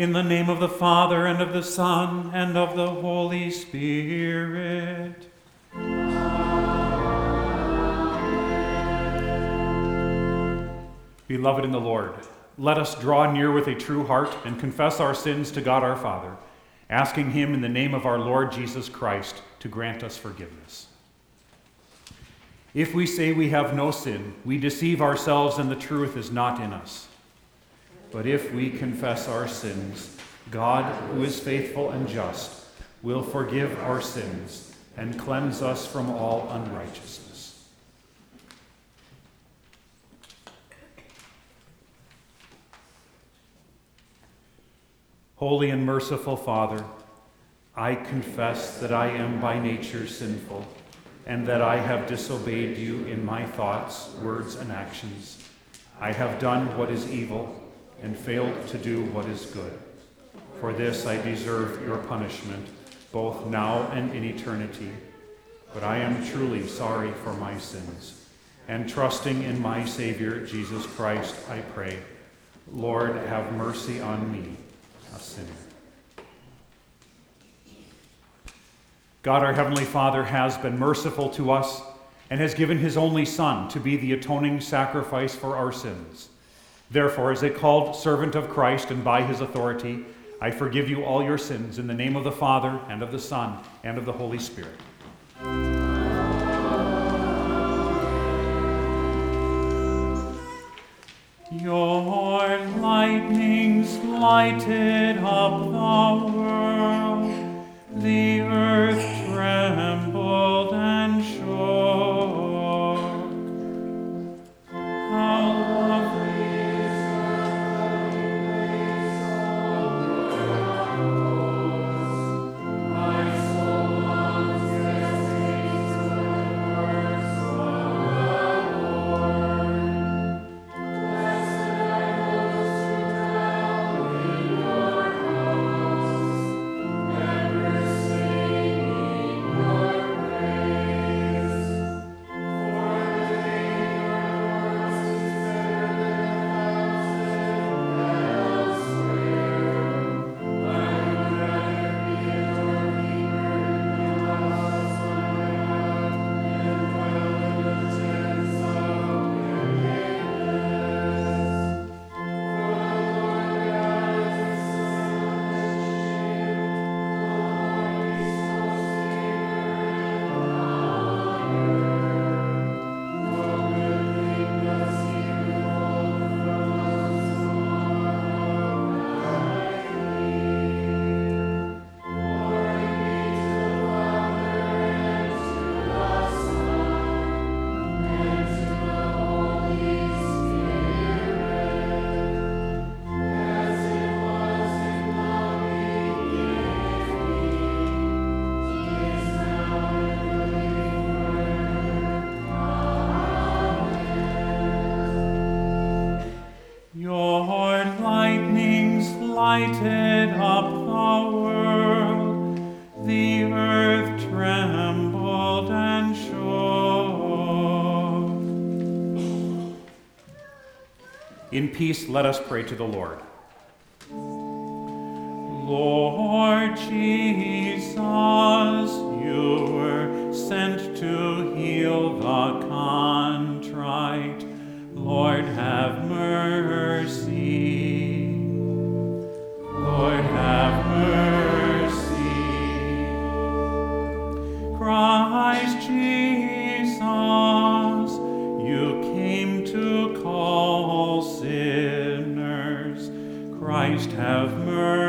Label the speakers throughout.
Speaker 1: In the name of the Father, and of the Son, and of the Holy Spirit. Beloved in the Lord, let us draw near with a true heart and confess our sins to God our Father, asking Him in the name of our Lord Jesus Christ to grant us forgiveness. If we say we have no sin, we deceive ourselves and the truth is not in us. But if we confess our sins, God, who is faithful and just, will forgive our sins and cleanse us from all unrighteousness. Holy and merciful Father, I confess that I am by nature sinful, and that I have disobeyed you in my thoughts, words, and actions. I have done what is evil and failed to do what is good. For this I deserve your punishment, both now and in eternity. But I am truly sorry for my sins, and trusting in my Savior, Jesus Christ, I pray, Lord, have mercy on me a sinner. God, our Heavenly Father, has been merciful to us and has given His only Son to be the atoning sacrifice for our sins. Therefore, as a called servant of Christ and by His authority, I forgive you all your sins in the name of the Father, and of the Son, and of the Holy Spirit. Your lightnings lighted up the world, the earth trembled and shook. Peace, let us pray to the Lord. Christ, have mercy.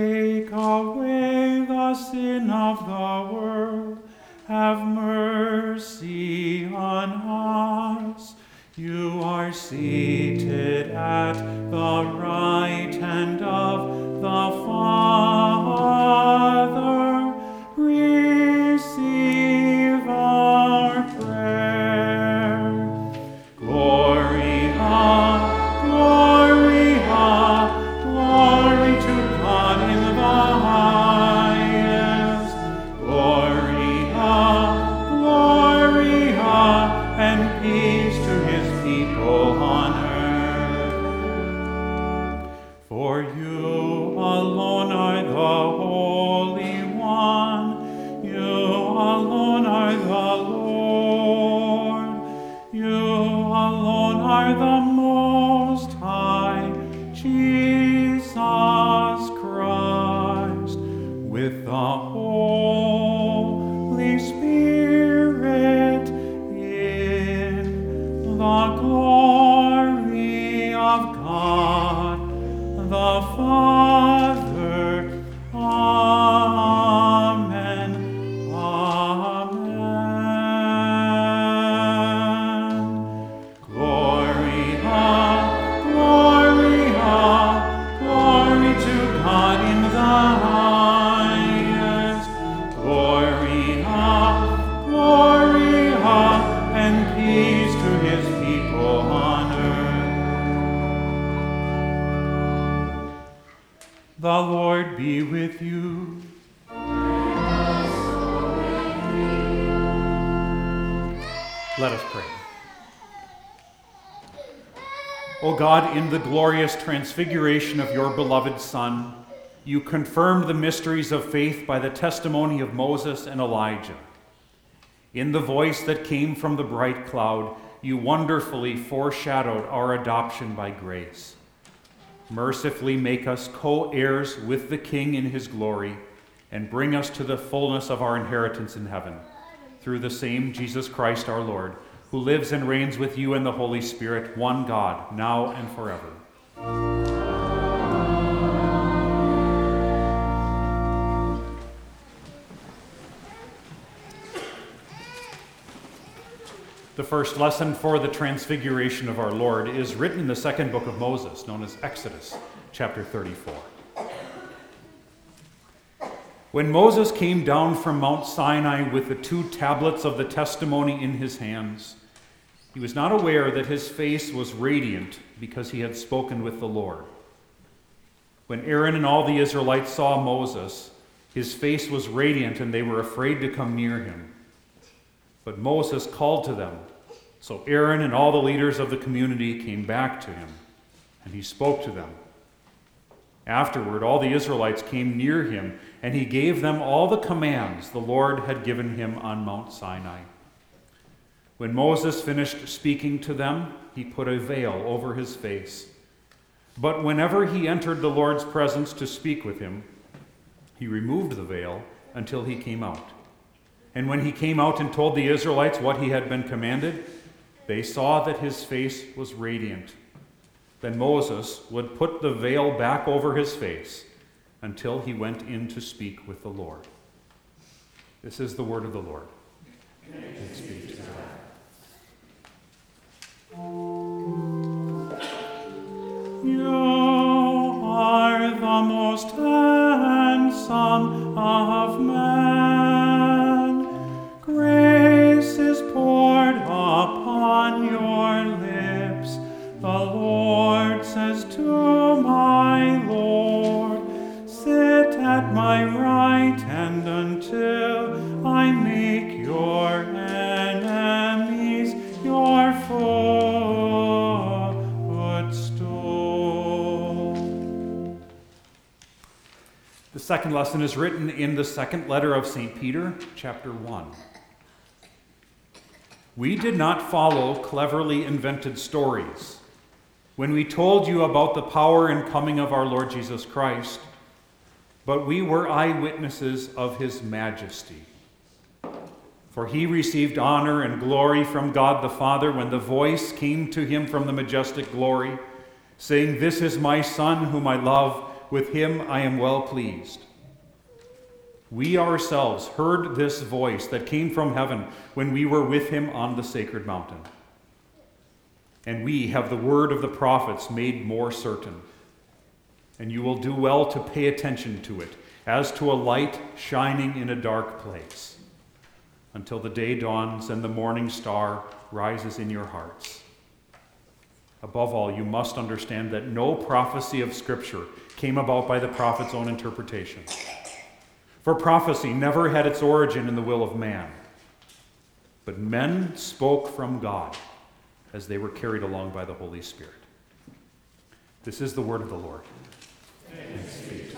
Speaker 1: Take away the sin of the world. Have mercy on us. You are seated at the right hand of the Father. God, in the glorious transfiguration of your beloved Son, you confirmed the mysteries of faith by the testimony of Moses and Elijah. In the voice that came from the bright cloud, you wonderfully foreshadowed our adoption by grace. Mercifully make us co heirs with the King in his glory, and bring us to the fullness of our inheritance in heaven. Through the same Jesus Christ our Lord, who lives and reigns with you in the Holy Spirit, one God, now and forever. The first lesson for the transfiguration of our Lord is written in the second book of Moses, known as Exodus, chapter 34. When Moses came down from Mount Sinai with the two tablets of the testimony in his hands, he was not aware that his face was radiant because he had spoken with the Lord. When Aaron and all the Israelites saw Moses, his face was radiant and they were afraid to come near him. But Moses called to them. So Aaron and all the leaders of the community came back to him, and he spoke to them. Afterward, all the Israelites came near him, and he gave them all the commands the Lord had given him on Mount Sinai. When Moses finished speaking to them, he put a veil over his face. But whenever he entered the Lord's presence to speak with him, he removed the veil until he came out. And when he came out and told the Israelites what he had been commanded, they saw that his face was radiant. Then Moses would put the veil back over his face until he went in to speak with the Lord. This is the word of the Lord. Thanks be to God. You are the most handsome of men. Second lesson is written in the second letter of St. Peter, chapter 1. We did not follow cleverly invented stories when we told you about the power and coming of our Lord Jesus Christ, but we were eyewitnesses of his majesty. For he received honor and glory from God the Father when the voice came to him from the majestic glory, saying, This is my Son whom I love, with him I am well pleased. We ourselves heard this voice that came from heaven when we were with him on the sacred mountain. And we have the word of the prophets made more certain. And you will do well to pay attention to it, as to a light shining in a dark place until the day dawns and the morning star rises in your hearts. Above all, you must understand that no prophecy of Scripture came about by the prophet's own interpretation. For prophecy never had its origin in the will of man, but men spoke from God as they were carried along by the Holy Spirit. This is the word of the Lord. Be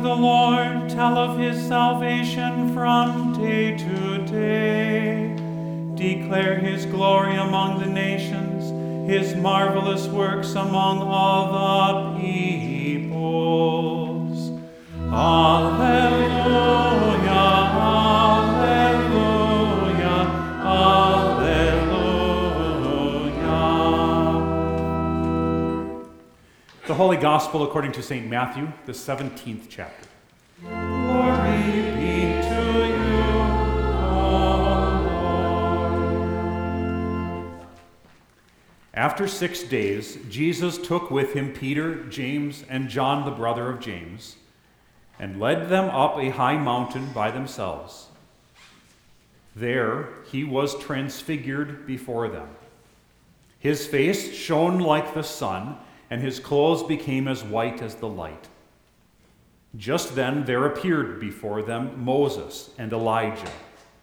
Speaker 1: to
Speaker 2: the Lord, tell of his salvation from day to day. Declare his glory among the nations, his marvelous works among all the peoples. Alleluia,
Speaker 1: Holy Gospel according to St. Matthew, the 17th chapter.
Speaker 2: Glory be to you.
Speaker 1: After six days, Jesus took with him Peter, James, and John, the brother of James, and led them up a high mountain by themselves. There he was transfigured before them. His face shone like the sun, and his clothes became as white as the light. Just then there appeared before them Moses and Elijah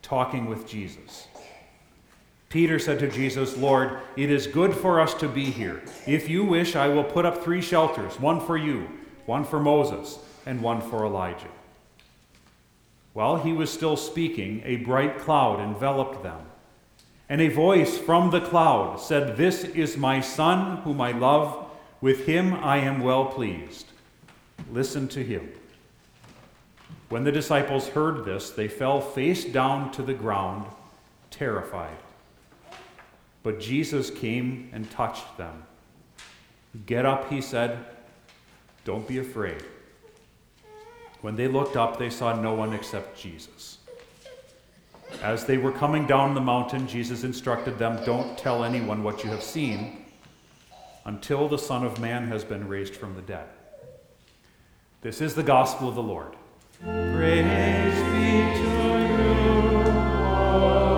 Speaker 1: talking with Jesus. Peter said to Jesus, Lord, it is good for us to be here. If you wish, I will put up three shelters one for you, one for Moses, and one for Elijah. While he was still speaking, a bright cloud enveloped them. And a voice from the cloud said, This is my Son, whom I love. With him I am well pleased. Listen to him. When the disciples heard this, they fell face down to the ground, terrified. But Jesus came and touched them. Get up, he said. Don't be afraid. When they looked up, they saw no one except Jesus. As they were coming down the mountain, Jesus instructed them Don't tell anyone what you have seen until the Son of Man has been raised from the dead. This is the gospel of the Lord.
Speaker 2: Praise be to you, O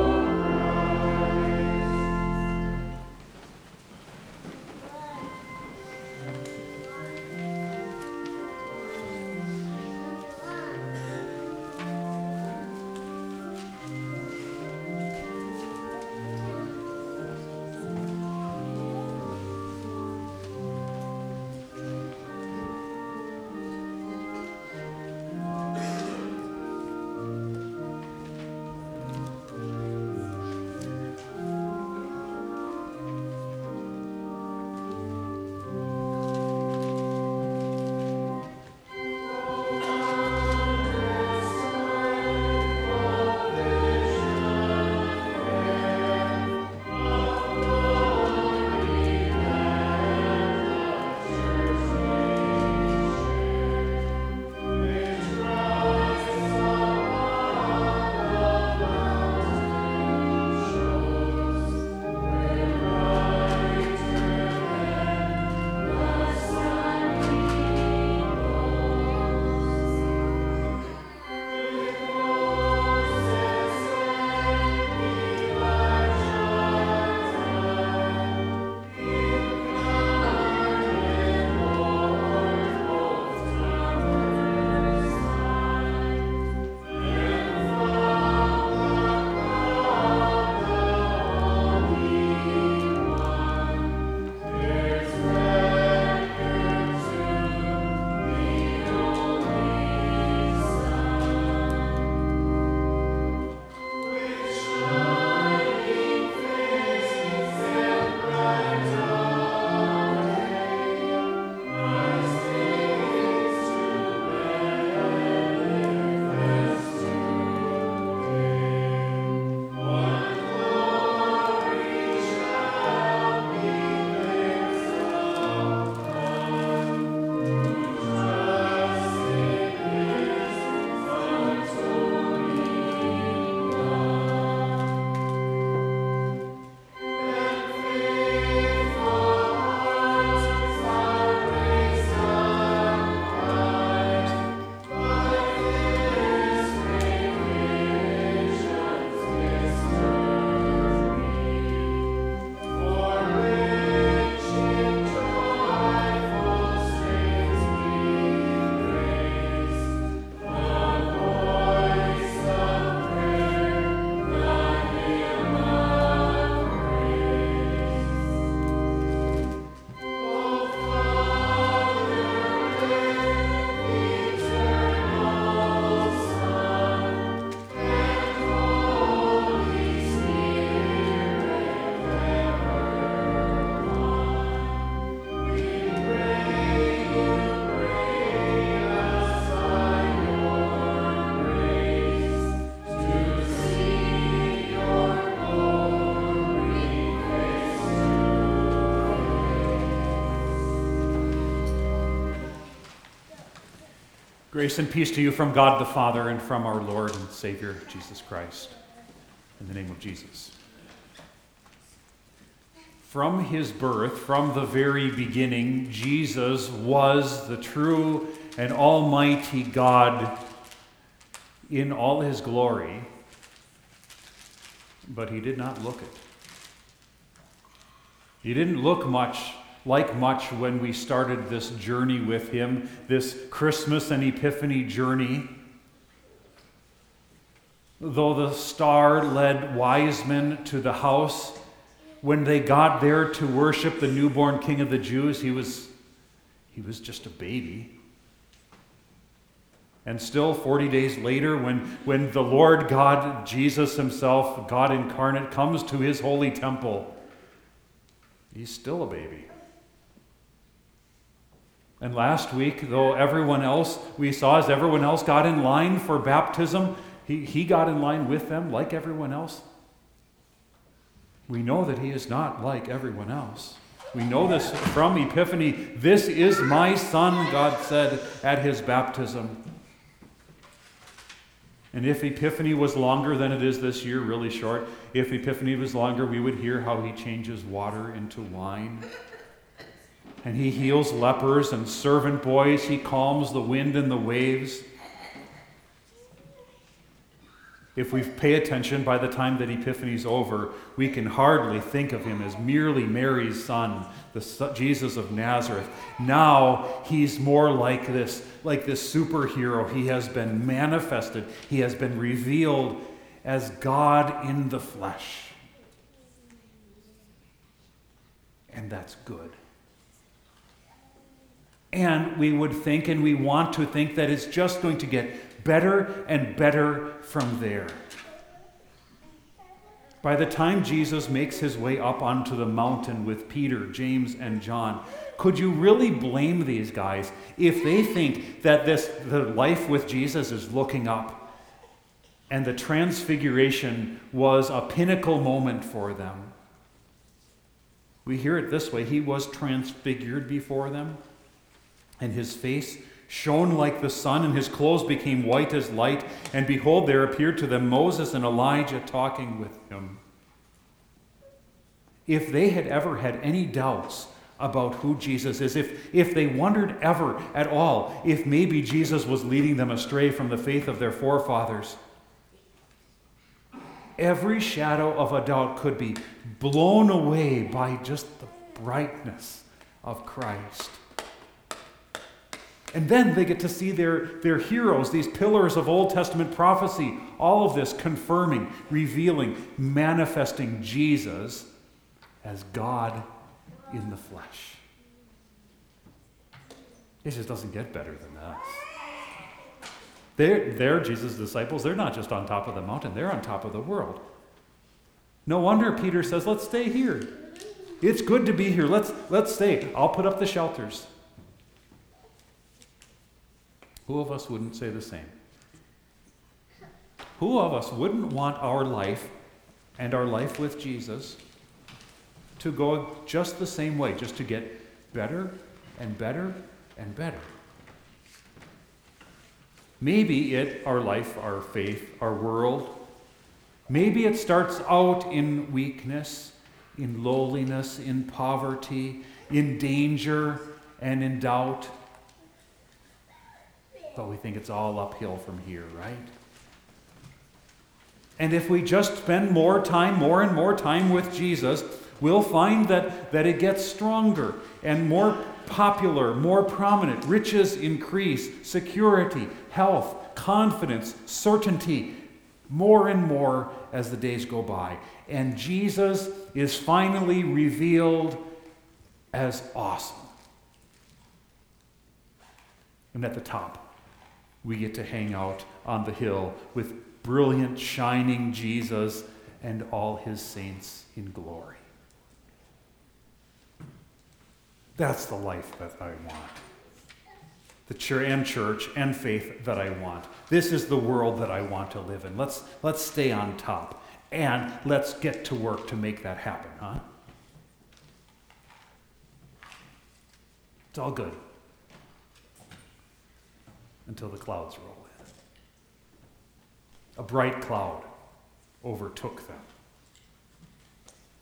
Speaker 1: Grace and peace to you from God the Father and from our Lord and Savior Jesus Christ. In the name of Jesus. From his birth, from the very beginning, Jesus was the true and almighty God in all his glory, but he did not look it. He didn't look much like much when we started this journey with him, this Christmas and Epiphany journey. Though the star led wise men to the house, when they got there to worship the newborn king of the Jews, he was, he was just a baby. And still, 40 days later, when, when the Lord God, Jesus Himself, God incarnate, comes to His holy temple, he's still a baby. And last week, though everyone else, we saw as everyone else got in line for baptism, he, he got in line with them like everyone else. We know that he is not like everyone else. We know this from Epiphany. This is my son, God said at his baptism. And if Epiphany was longer than it is this year, really short, if Epiphany was longer, we would hear how he changes water into wine and he heals lepers and servant boys. He calms the wind and the waves. If we pay attention, by the time that Epiphany's over, we can hardly think of him as merely Mary's son, the Jesus of Nazareth. Now he's more like this, like this superhero. He has been manifested. He has been revealed as God in the flesh. And that's good. And we would think and we want to think that it's just going to get better and better from there. By the time Jesus makes his way up onto the mountain with Peter, James, and John, could you really blame these guys if they think that this the life with Jesus is looking up and the transfiguration was a pinnacle moment for them? We hear it this way, he was transfigured before them and his face shone like the sun, and his clothes became white as light. And behold, there appeared to them Moses and Elijah talking with him. If they had ever had any doubts about who Jesus is, if, if they wondered ever at all if maybe Jesus was leading them astray from the faith of their forefathers, every shadow of a doubt could be blown away by just the brightness of Christ. And then they get to see their, their heroes, these pillars of Old Testament prophecy, all of this confirming, revealing, manifesting Jesus as God in the flesh. It just doesn't get better than that. They're, they're Jesus' disciples. They're not just on top of the mountain, they're on top of the world. No wonder Peter says, Let's stay here. It's good to be here. Let's, let's stay. I'll put up the shelters. Who of us wouldn't say the same? Who of us wouldn't want our life and our life with Jesus to go just the same way, just to get better and better and better? Maybe it, our life, our faith, our world, maybe it starts out in weakness, in lowliness, in poverty, in danger, and in doubt but we think it's all uphill from here, right? And if we just spend more time, more and more time with Jesus, we'll find that, that it gets stronger and more popular, more prominent. Riches increase, security, health, confidence, certainty, more and more as the days go by. And Jesus is finally revealed as awesome. And at the top we get to hang out on the hill with brilliant, shining Jesus and all his saints in glory. That's the life that I want. The church and church and faith that I want. This is the world that I want to live in. Let's, let's stay on top and let's get to work to make that happen, huh? It's all good. Until the clouds roll in. A bright cloud overtook them.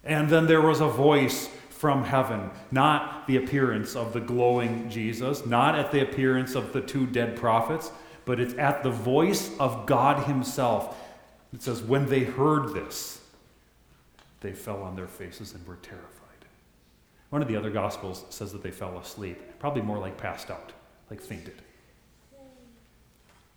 Speaker 1: And then there was a voice from heaven, not the appearance of the glowing Jesus, not at the appearance of the two dead prophets, but it's at the voice of God Himself. It says, when they heard this, they fell on their faces and were terrified. One of the other Gospels says that they fell asleep, probably more like passed out, like fainted.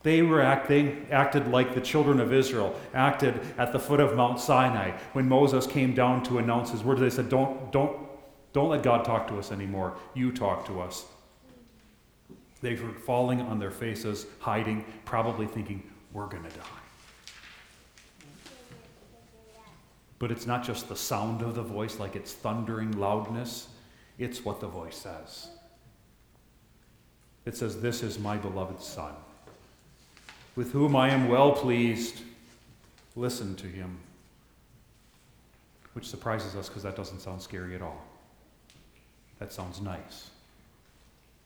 Speaker 1: They were act, they acted like the children of Israel acted at the foot of Mount Sinai when Moses came down to announce his word. They said, "Don't, don't, don't let God talk to us anymore. You talk to us." They were falling on their faces, hiding, probably thinking, "We're going to die." But it's not just the sound of the voice, like its thundering loudness. It's what the voice says. It says, "This is my beloved Son." With whom I am well pleased. Listen to him. Which surprises us because that doesn't sound scary at all. That sounds nice.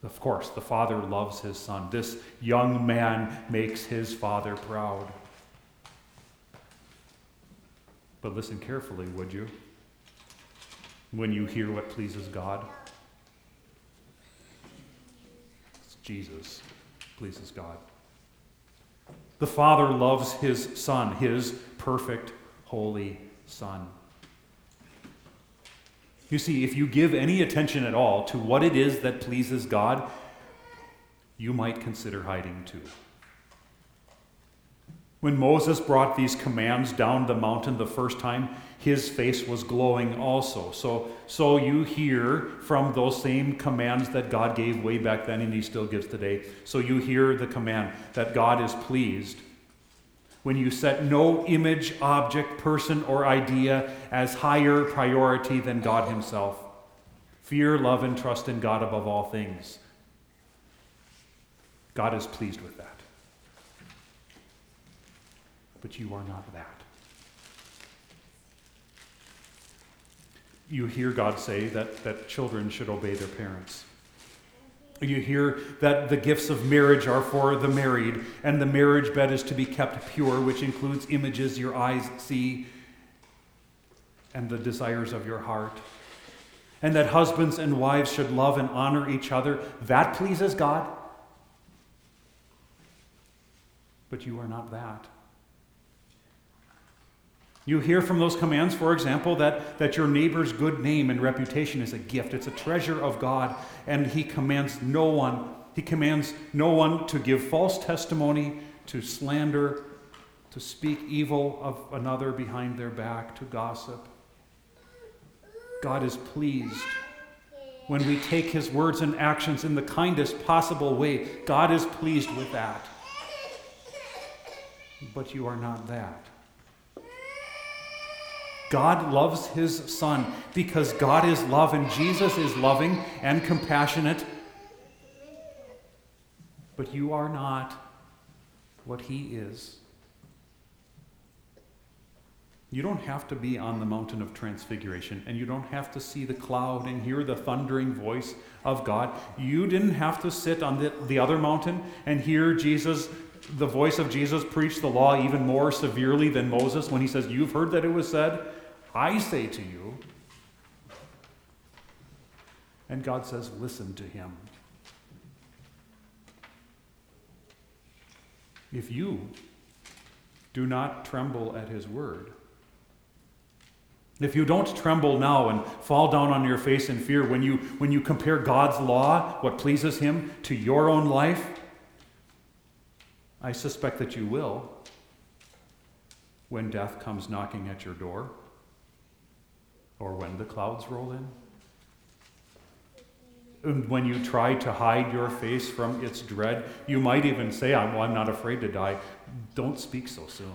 Speaker 1: Of course, the father loves his son. This young man makes his father proud. But listen carefully, would you? When you hear what pleases God, it's Jesus pleases God. The Father loves his Son, his perfect, holy Son. You see, if you give any attention at all to what it is that pleases God, you might consider hiding too. When Moses brought these commands down the mountain the first time, his face was glowing also. So, so you hear from those same commands that God gave way back then and he still gives today. So you hear the command that God is pleased when you set no image, object, person, or idea as higher priority than God Himself. Fear, love, and trust in God above all things. God is pleased with that. But you are not that. you hear God say that, that children should obey their parents. You hear that the gifts of marriage are for the married, and the marriage bed is to be kept pure, which includes images your eyes see and the desires of your heart. And that husbands and wives should love and honor each other. That pleases God. But you are not that. You hear from those commands, for example, that, that your neighbor's good name and reputation is a gift. It's a treasure of God, and he commands no one, he commands no one to give false testimony, to slander, to speak evil of another behind their back, to gossip. God is pleased when we take his words and actions in the kindest possible way. God is pleased with that. But you are not that. God loves his son because God is love and Jesus is loving and compassionate. But you are not what he is. You don't have to be on the mountain of transfiguration and you don't have to see the cloud and hear the thundering voice of God. You didn't have to sit on the, the other mountain and hear Jesus, the voice of Jesus, preach the law even more severely than Moses when he says, You've heard that it was said, I say to you. And God says, listen to him. If you do not tremble at his word, if you don't tremble now and fall down on your face in fear when you, when you compare God's law, what pleases him, to your own life, I suspect that you will when death comes knocking at your door or when the clouds roll in. And when you try to hide your face from its dread, you might even say, well, I'm not afraid to die. Don't speak so soon.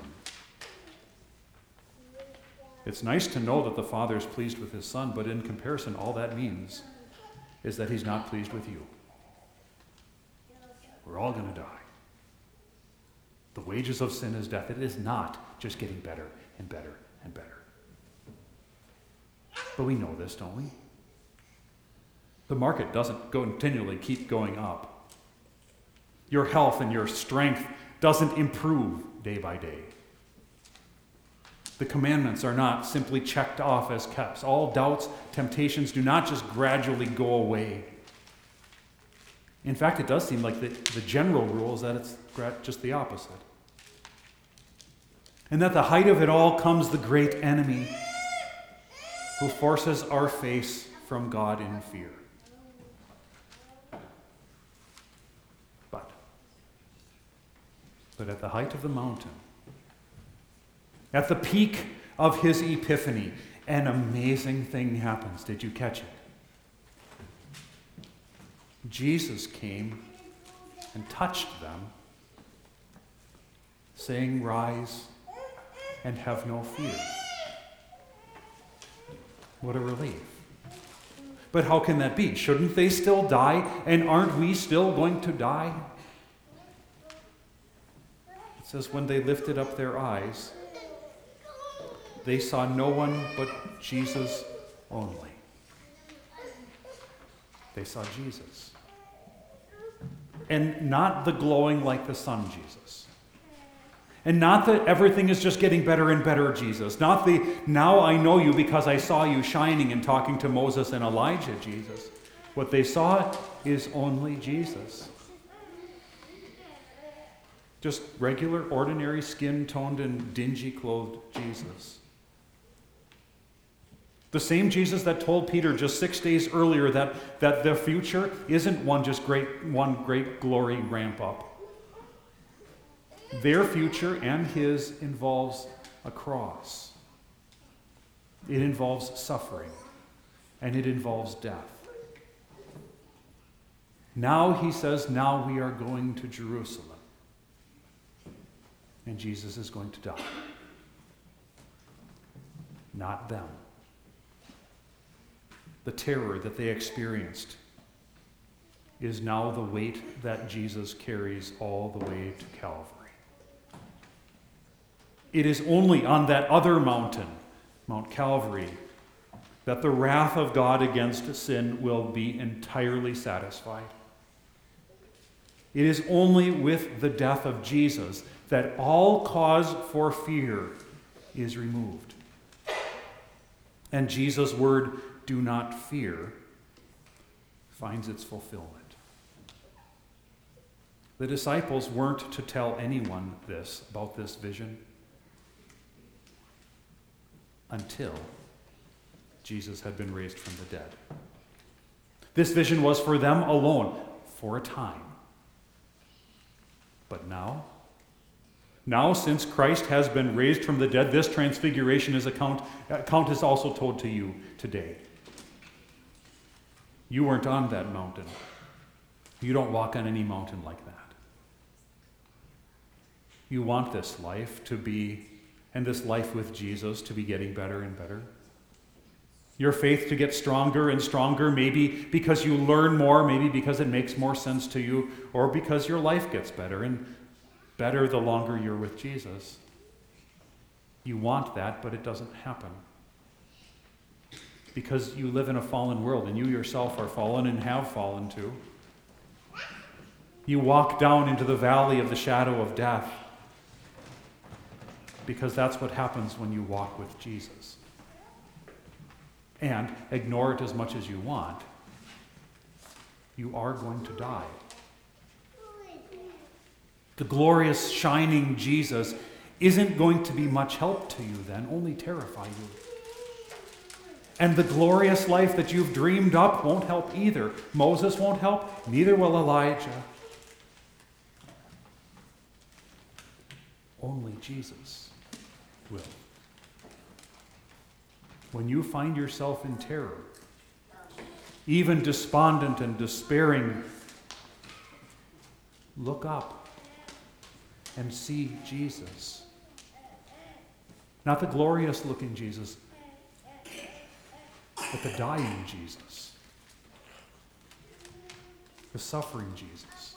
Speaker 1: It's nice to know that the Father is pleased with his Son, but in comparison, all that means is that he's not pleased with you. We're all going to die. The wages of sin is death. It is not just getting better and better and better. But we know this, don't we? The market doesn't continually keep going up. Your health and your strength doesn't improve day by day. The commandments are not simply checked off as kept. All doubts, temptations do not just gradually go away. In fact, it does seem like the, the general rule is that it's just the opposite. And that the height of it all comes the great enemy who forces our face from God in fear. But, but at the height of the mountain, at the peak of his epiphany, an amazing thing happens. Did you catch it? Jesus came and touched them, saying, Rise and have no fear. What a relief. But how can that be? Shouldn't they still die? And aren't we still going to die? It says, When they lifted up their eyes, they saw no one but Jesus only. They saw Jesus. And not the glowing like the sun Jesus. And not that everything is just getting better and better, Jesus. Not the now I know you because I saw you shining and talking to Moses and Elijah, Jesus. What they saw is only Jesus. Just regular, ordinary, skin toned, and dingy clothed Jesus. The same Jesus that told Peter just six days earlier that, that the future isn't one just great one great glory ramp up. Their future and his involves a cross. It involves suffering and it involves death. Now he says, now we are going to Jerusalem. And Jesus is going to die. Not them the terror that they experienced is now the weight that Jesus carries all the way to Calvary. It is only on that other mountain, Mount Calvary, that the wrath of God against sin will be entirely satisfied. It is only with the death of Jesus that all cause for fear is removed. And Jesus' word do not fear, finds its fulfillment. The disciples weren't to tell anyone this about this vision until Jesus had been raised from the dead. This vision was for them alone for a time. But now, now, since Christ has been raised from the dead, this transfiguration is account, account is also told to you today. You weren't on that mountain. You don't walk on any mountain like that. You want this life to be, and this life with Jesus to be getting better and better. Your faith to get stronger and stronger, maybe because you learn more, maybe because it makes more sense to you, or because your life gets better and better the longer you're with Jesus. You want that, but it doesn't happen because you live in a fallen world and you yourself are fallen and have fallen too. You walk down into the valley of the shadow of death because that's what happens when you walk with Jesus. And ignore it as much as you want, you are going to die. The glorious, shining Jesus isn't going to be much help to you then, only terrify you. And the glorious life that you've dreamed up won't help either. Moses won't help, neither will Elijah. Only Jesus will. When you find yourself in terror, even despondent and despairing, look up and see Jesus. Not the glorious looking Jesus, but the dying Jesus, the suffering Jesus,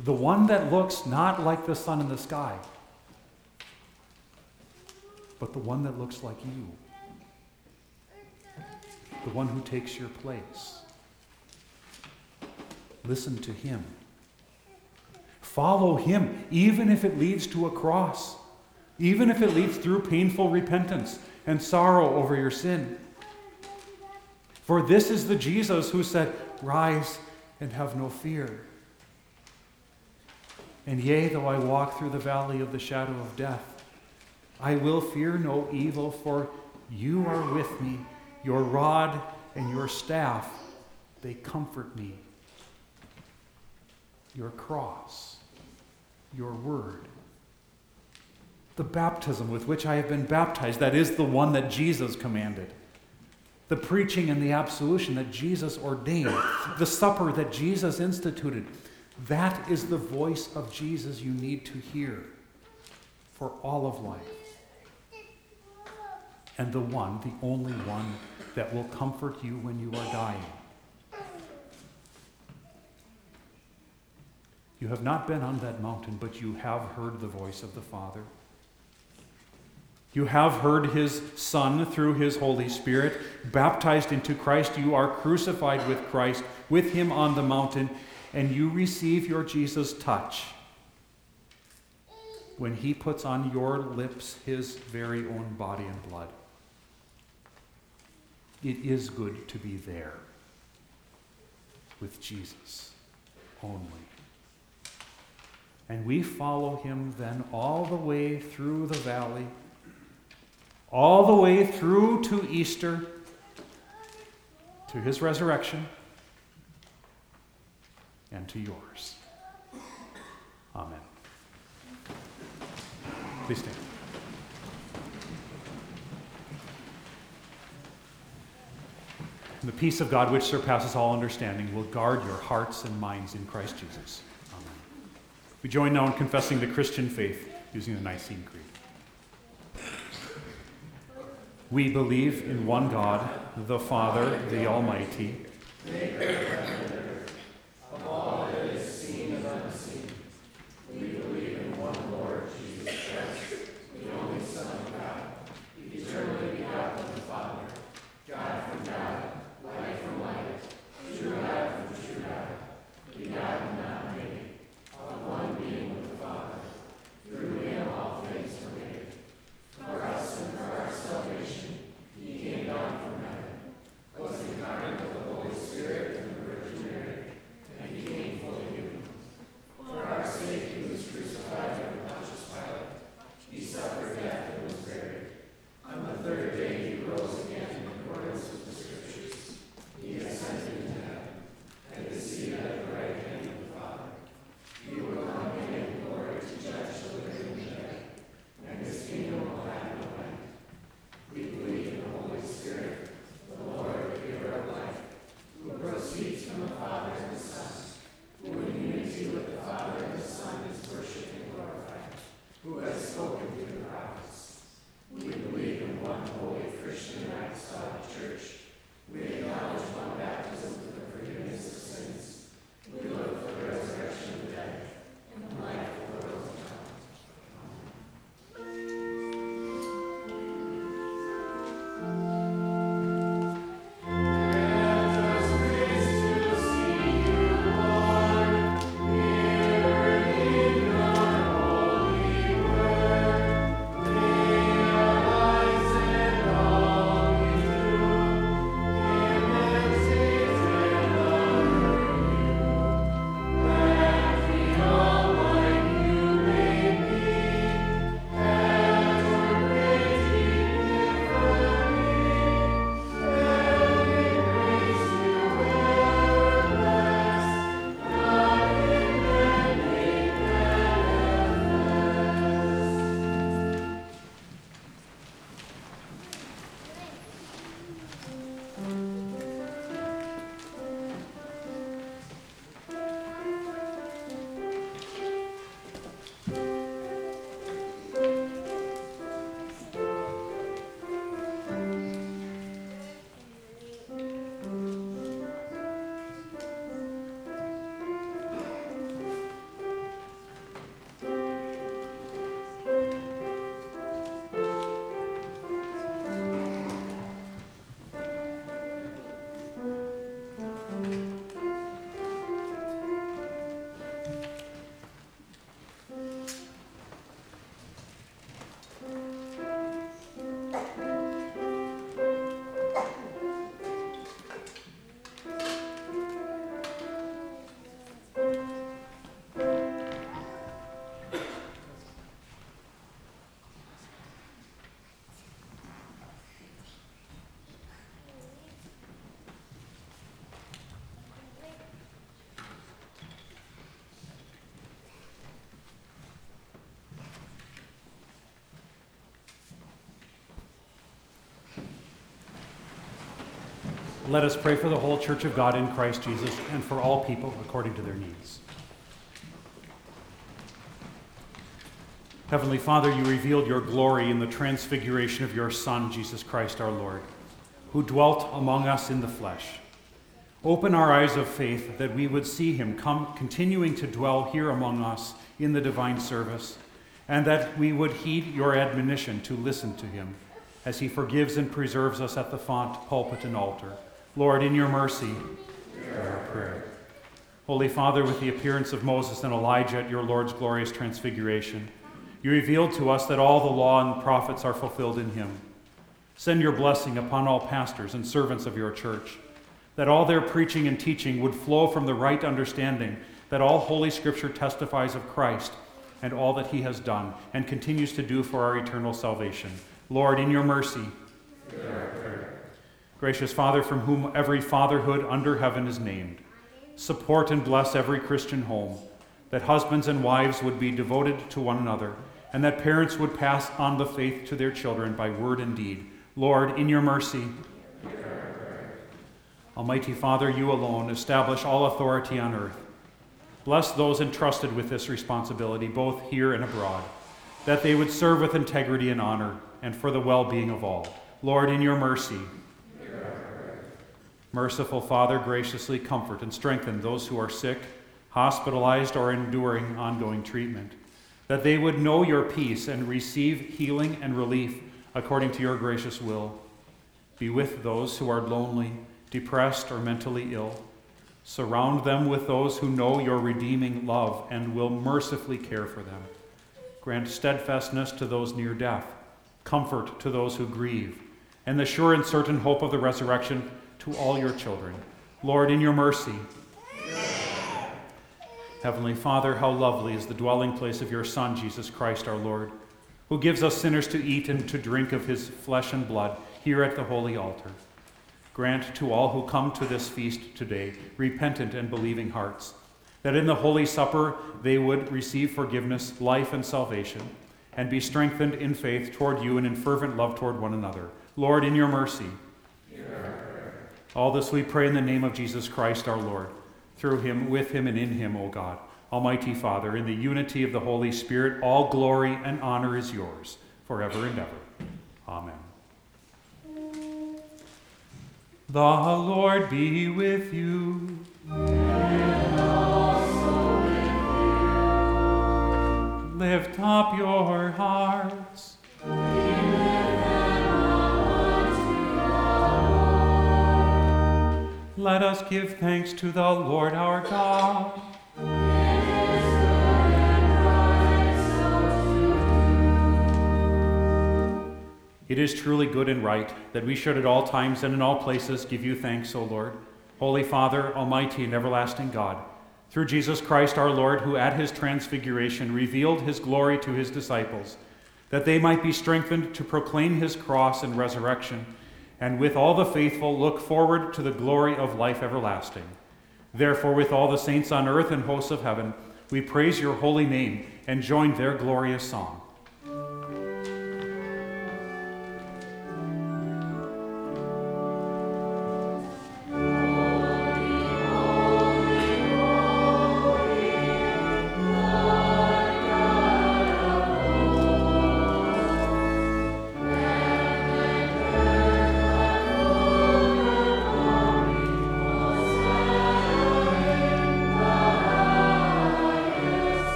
Speaker 1: the one that looks not like the sun in the sky, but the one that looks like you, the one who takes your place. Listen to him Follow him, even if it leads to a cross, even if it leads through painful repentance and sorrow over your sin. For this is the Jesus who said, Rise and have no fear. And yea, though I walk through the valley of the shadow of death, I will fear no evil, for you are with me. Your rod and your staff, they comfort me. Your cross, your word. The baptism with which I have been baptized, that is the one that Jesus commanded. The preaching and the absolution that Jesus ordained, the supper that Jesus instituted, that is the voice of Jesus you need to hear for all of life. And the one, the only one, that will comfort you when you are dying. You have not been on that mountain, but you have heard the voice of the Father. You have heard his Son through his Holy Spirit. Baptized into Christ, you are crucified with Christ, with him on the mountain and you receive your Jesus touch when he puts on your lips his very own body and blood. It is good to be there with Jesus only. And we follow him then all the way through the valley, all the way through to Easter, to his resurrection and to yours. Amen. Please stand. And the peace of God, which surpasses all understanding, will guard your hearts and minds in Christ Jesus. Amen. We join now in confessing the Christian faith using the Nicene Creed. We believe in one God, the Father, the Almighty. Let us pray for the whole church of God in Christ Jesus and for all people according to their needs. Heavenly Father, you revealed your glory in the transfiguration of your Son, Jesus Christ our Lord, who dwelt among us in the flesh. Open our eyes of faith that we would see him come continuing to dwell here among us in the divine service, and that we would heed your admonition to listen to him as he forgives and preserves us at the font, pulpit, and altar. Lord, in your mercy, hear our prayer. Holy Father, with the appearance of Moses and Elijah at your Lord's glorious transfiguration, you revealed to us that all the law and prophets are fulfilled in him. Send your blessing upon all pastors and servants of your church, that all their preaching and teaching would flow from the right understanding that all Holy Scripture testifies of Christ and all that he has done and continues to do for our eternal salvation. Lord, in your mercy, Gracious Father, from whom every fatherhood under heaven is named, support and bless every Christian home, that husbands and wives would be devoted to one another, and that parents would pass on the faith to their children by word and deed. Lord, in your mercy, Almighty Father, you alone establish all authority on earth. Bless those entrusted with this responsibility, both here and abroad, that they would serve with integrity and honor and for the well being of all. Lord, in your mercy, Merciful Father, graciously comfort and strengthen those who are sick, hospitalized, or enduring ongoing treatment, that they would know your peace and receive healing and relief according to your gracious will. Be with those who are lonely, depressed, or mentally ill. Surround them with those who know your redeeming love and will mercifully care for them. Grant steadfastness to those near death, comfort to those who grieve, and the sure and certain hope of the resurrection to all your children. Lord, in your mercy. Heavenly Father, how lovely is the dwelling place of your Son, Jesus Christ our Lord, who gives us sinners to eat and to drink of his flesh and blood here at the holy altar. Grant to all who come to this feast today repentant and believing hearts, that in the Holy Supper they would receive forgiveness, life, and salvation, and be strengthened in faith toward you and in fervent love toward one another. Lord, in your mercy. All this we pray in the name of Jesus Christ our Lord, through him, with him, and in him, O God. Almighty Father, in the unity of the Holy Spirit, all glory and honor is yours, forever and ever. Amen.
Speaker 2: The Lord be with you. Lift up your hearts. Let us give thanks to the Lord our God.
Speaker 1: It is truly good and right that we should at all times and in all places give you thanks, O Lord, Holy Father, Almighty and everlasting God, through Jesus Christ our Lord, who at his transfiguration revealed his glory to his disciples, that they might be strengthened to proclaim his cross and resurrection, and with all the faithful look forward to the glory of life everlasting. Therefore, with all the saints on earth and hosts of heaven, we praise your holy name and join their glorious song.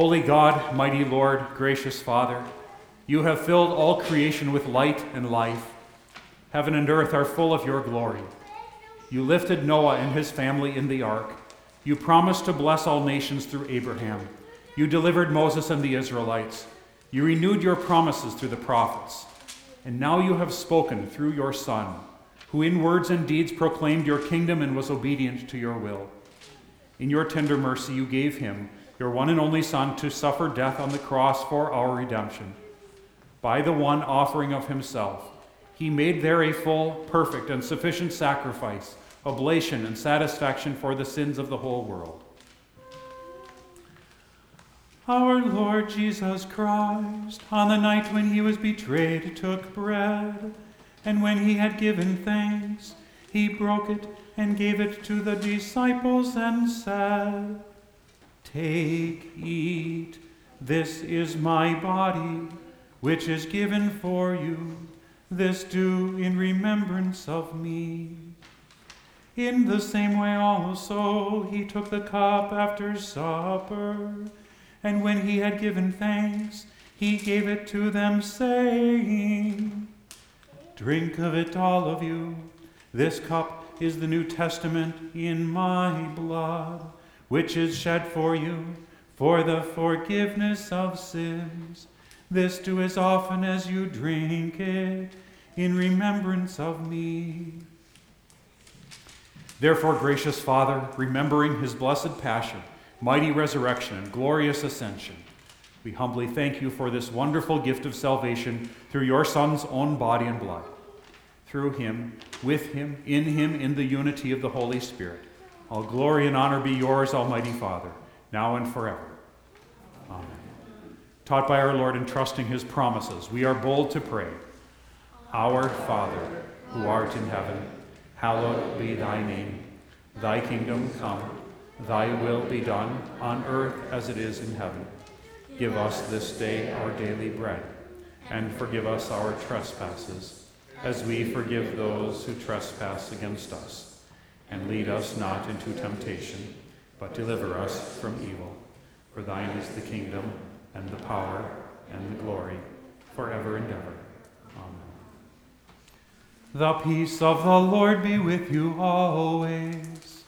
Speaker 1: Holy God, mighty Lord, gracious Father, you have filled all creation with light and life. Heaven and earth are full of your glory. You lifted Noah and his family in the ark. You promised to bless all nations through Abraham. You delivered Moses and the Israelites. You renewed your promises through the prophets. And now you have spoken through your Son. who in words and deeds proclaimed your kingdom and was obedient to your will. In your tender mercy, you gave him, your one and only Son, to suffer death on the cross for our redemption. By the one offering of himself, he made there a full, perfect, and sufficient sacrifice, oblation, and satisfaction for the sins of the whole world.
Speaker 2: Our Lord Jesus Christ, on the night when he was betrayed, took bread, and when he had given thanks, he broke it and gave it to the disciples and said, Take, eat, this is my body, which is given for you. This do in remembrance of me. In the same way also he took the cup after supper, and when he had given thanks, he gave it to them, saying, Drink of it, all of you. This cup is the New Testament in my blood, which is shed for you for the forgiveness of sins. This do as often as you drink it in remembrance of me.
Speaker 1: Therefore, gracious Father, remembering his blessed passion, mighty resurrection, and glorious ascension, we humbly thank you for this wonderful gift of salvation through your Son's own body and blood. Through him, with him, in him, in the unity of the Holy Spirit. All glory and honor be yours, Almighty Father, now and forever. Amen. Taught by our Lord and trusting his promises, we are bold to pray. Our Father, who art in heaven, hallowed be thy name. Thy kingdom come, thy will be done, on earth as it is in heaven. Give us this day our daily bread, and forgive us our trespasses, as we forgive those who trespass against us. And lead us not into temptation, but deliver us from evil. For thine is the kingdom, and the power, and the glory, forever and ever. Amen.
Speaker 2: The peace of the Lord be with you always.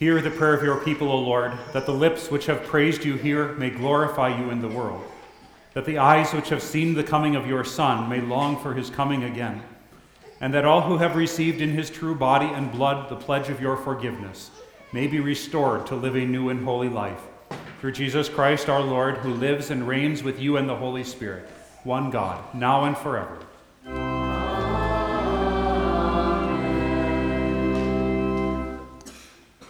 Speaker 1: Hear the prayer of your people, O Lord, that the lips which have praised you here may glorify you in the world, that the eyes which have seen the coming of your Son may long for his coming again, and that all who have received in his true body and blood the pledge of your forgiveness may be restored to live a new and holy life. Through Jesus Christ our Lord, who lives and reigns with you and the Holy Spirit, one God, now and forever.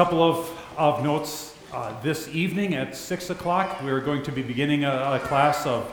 Speaker 1: Couple of, of notes. Uh, this evening at 6 o'clock, we're going to be beginning a, a class of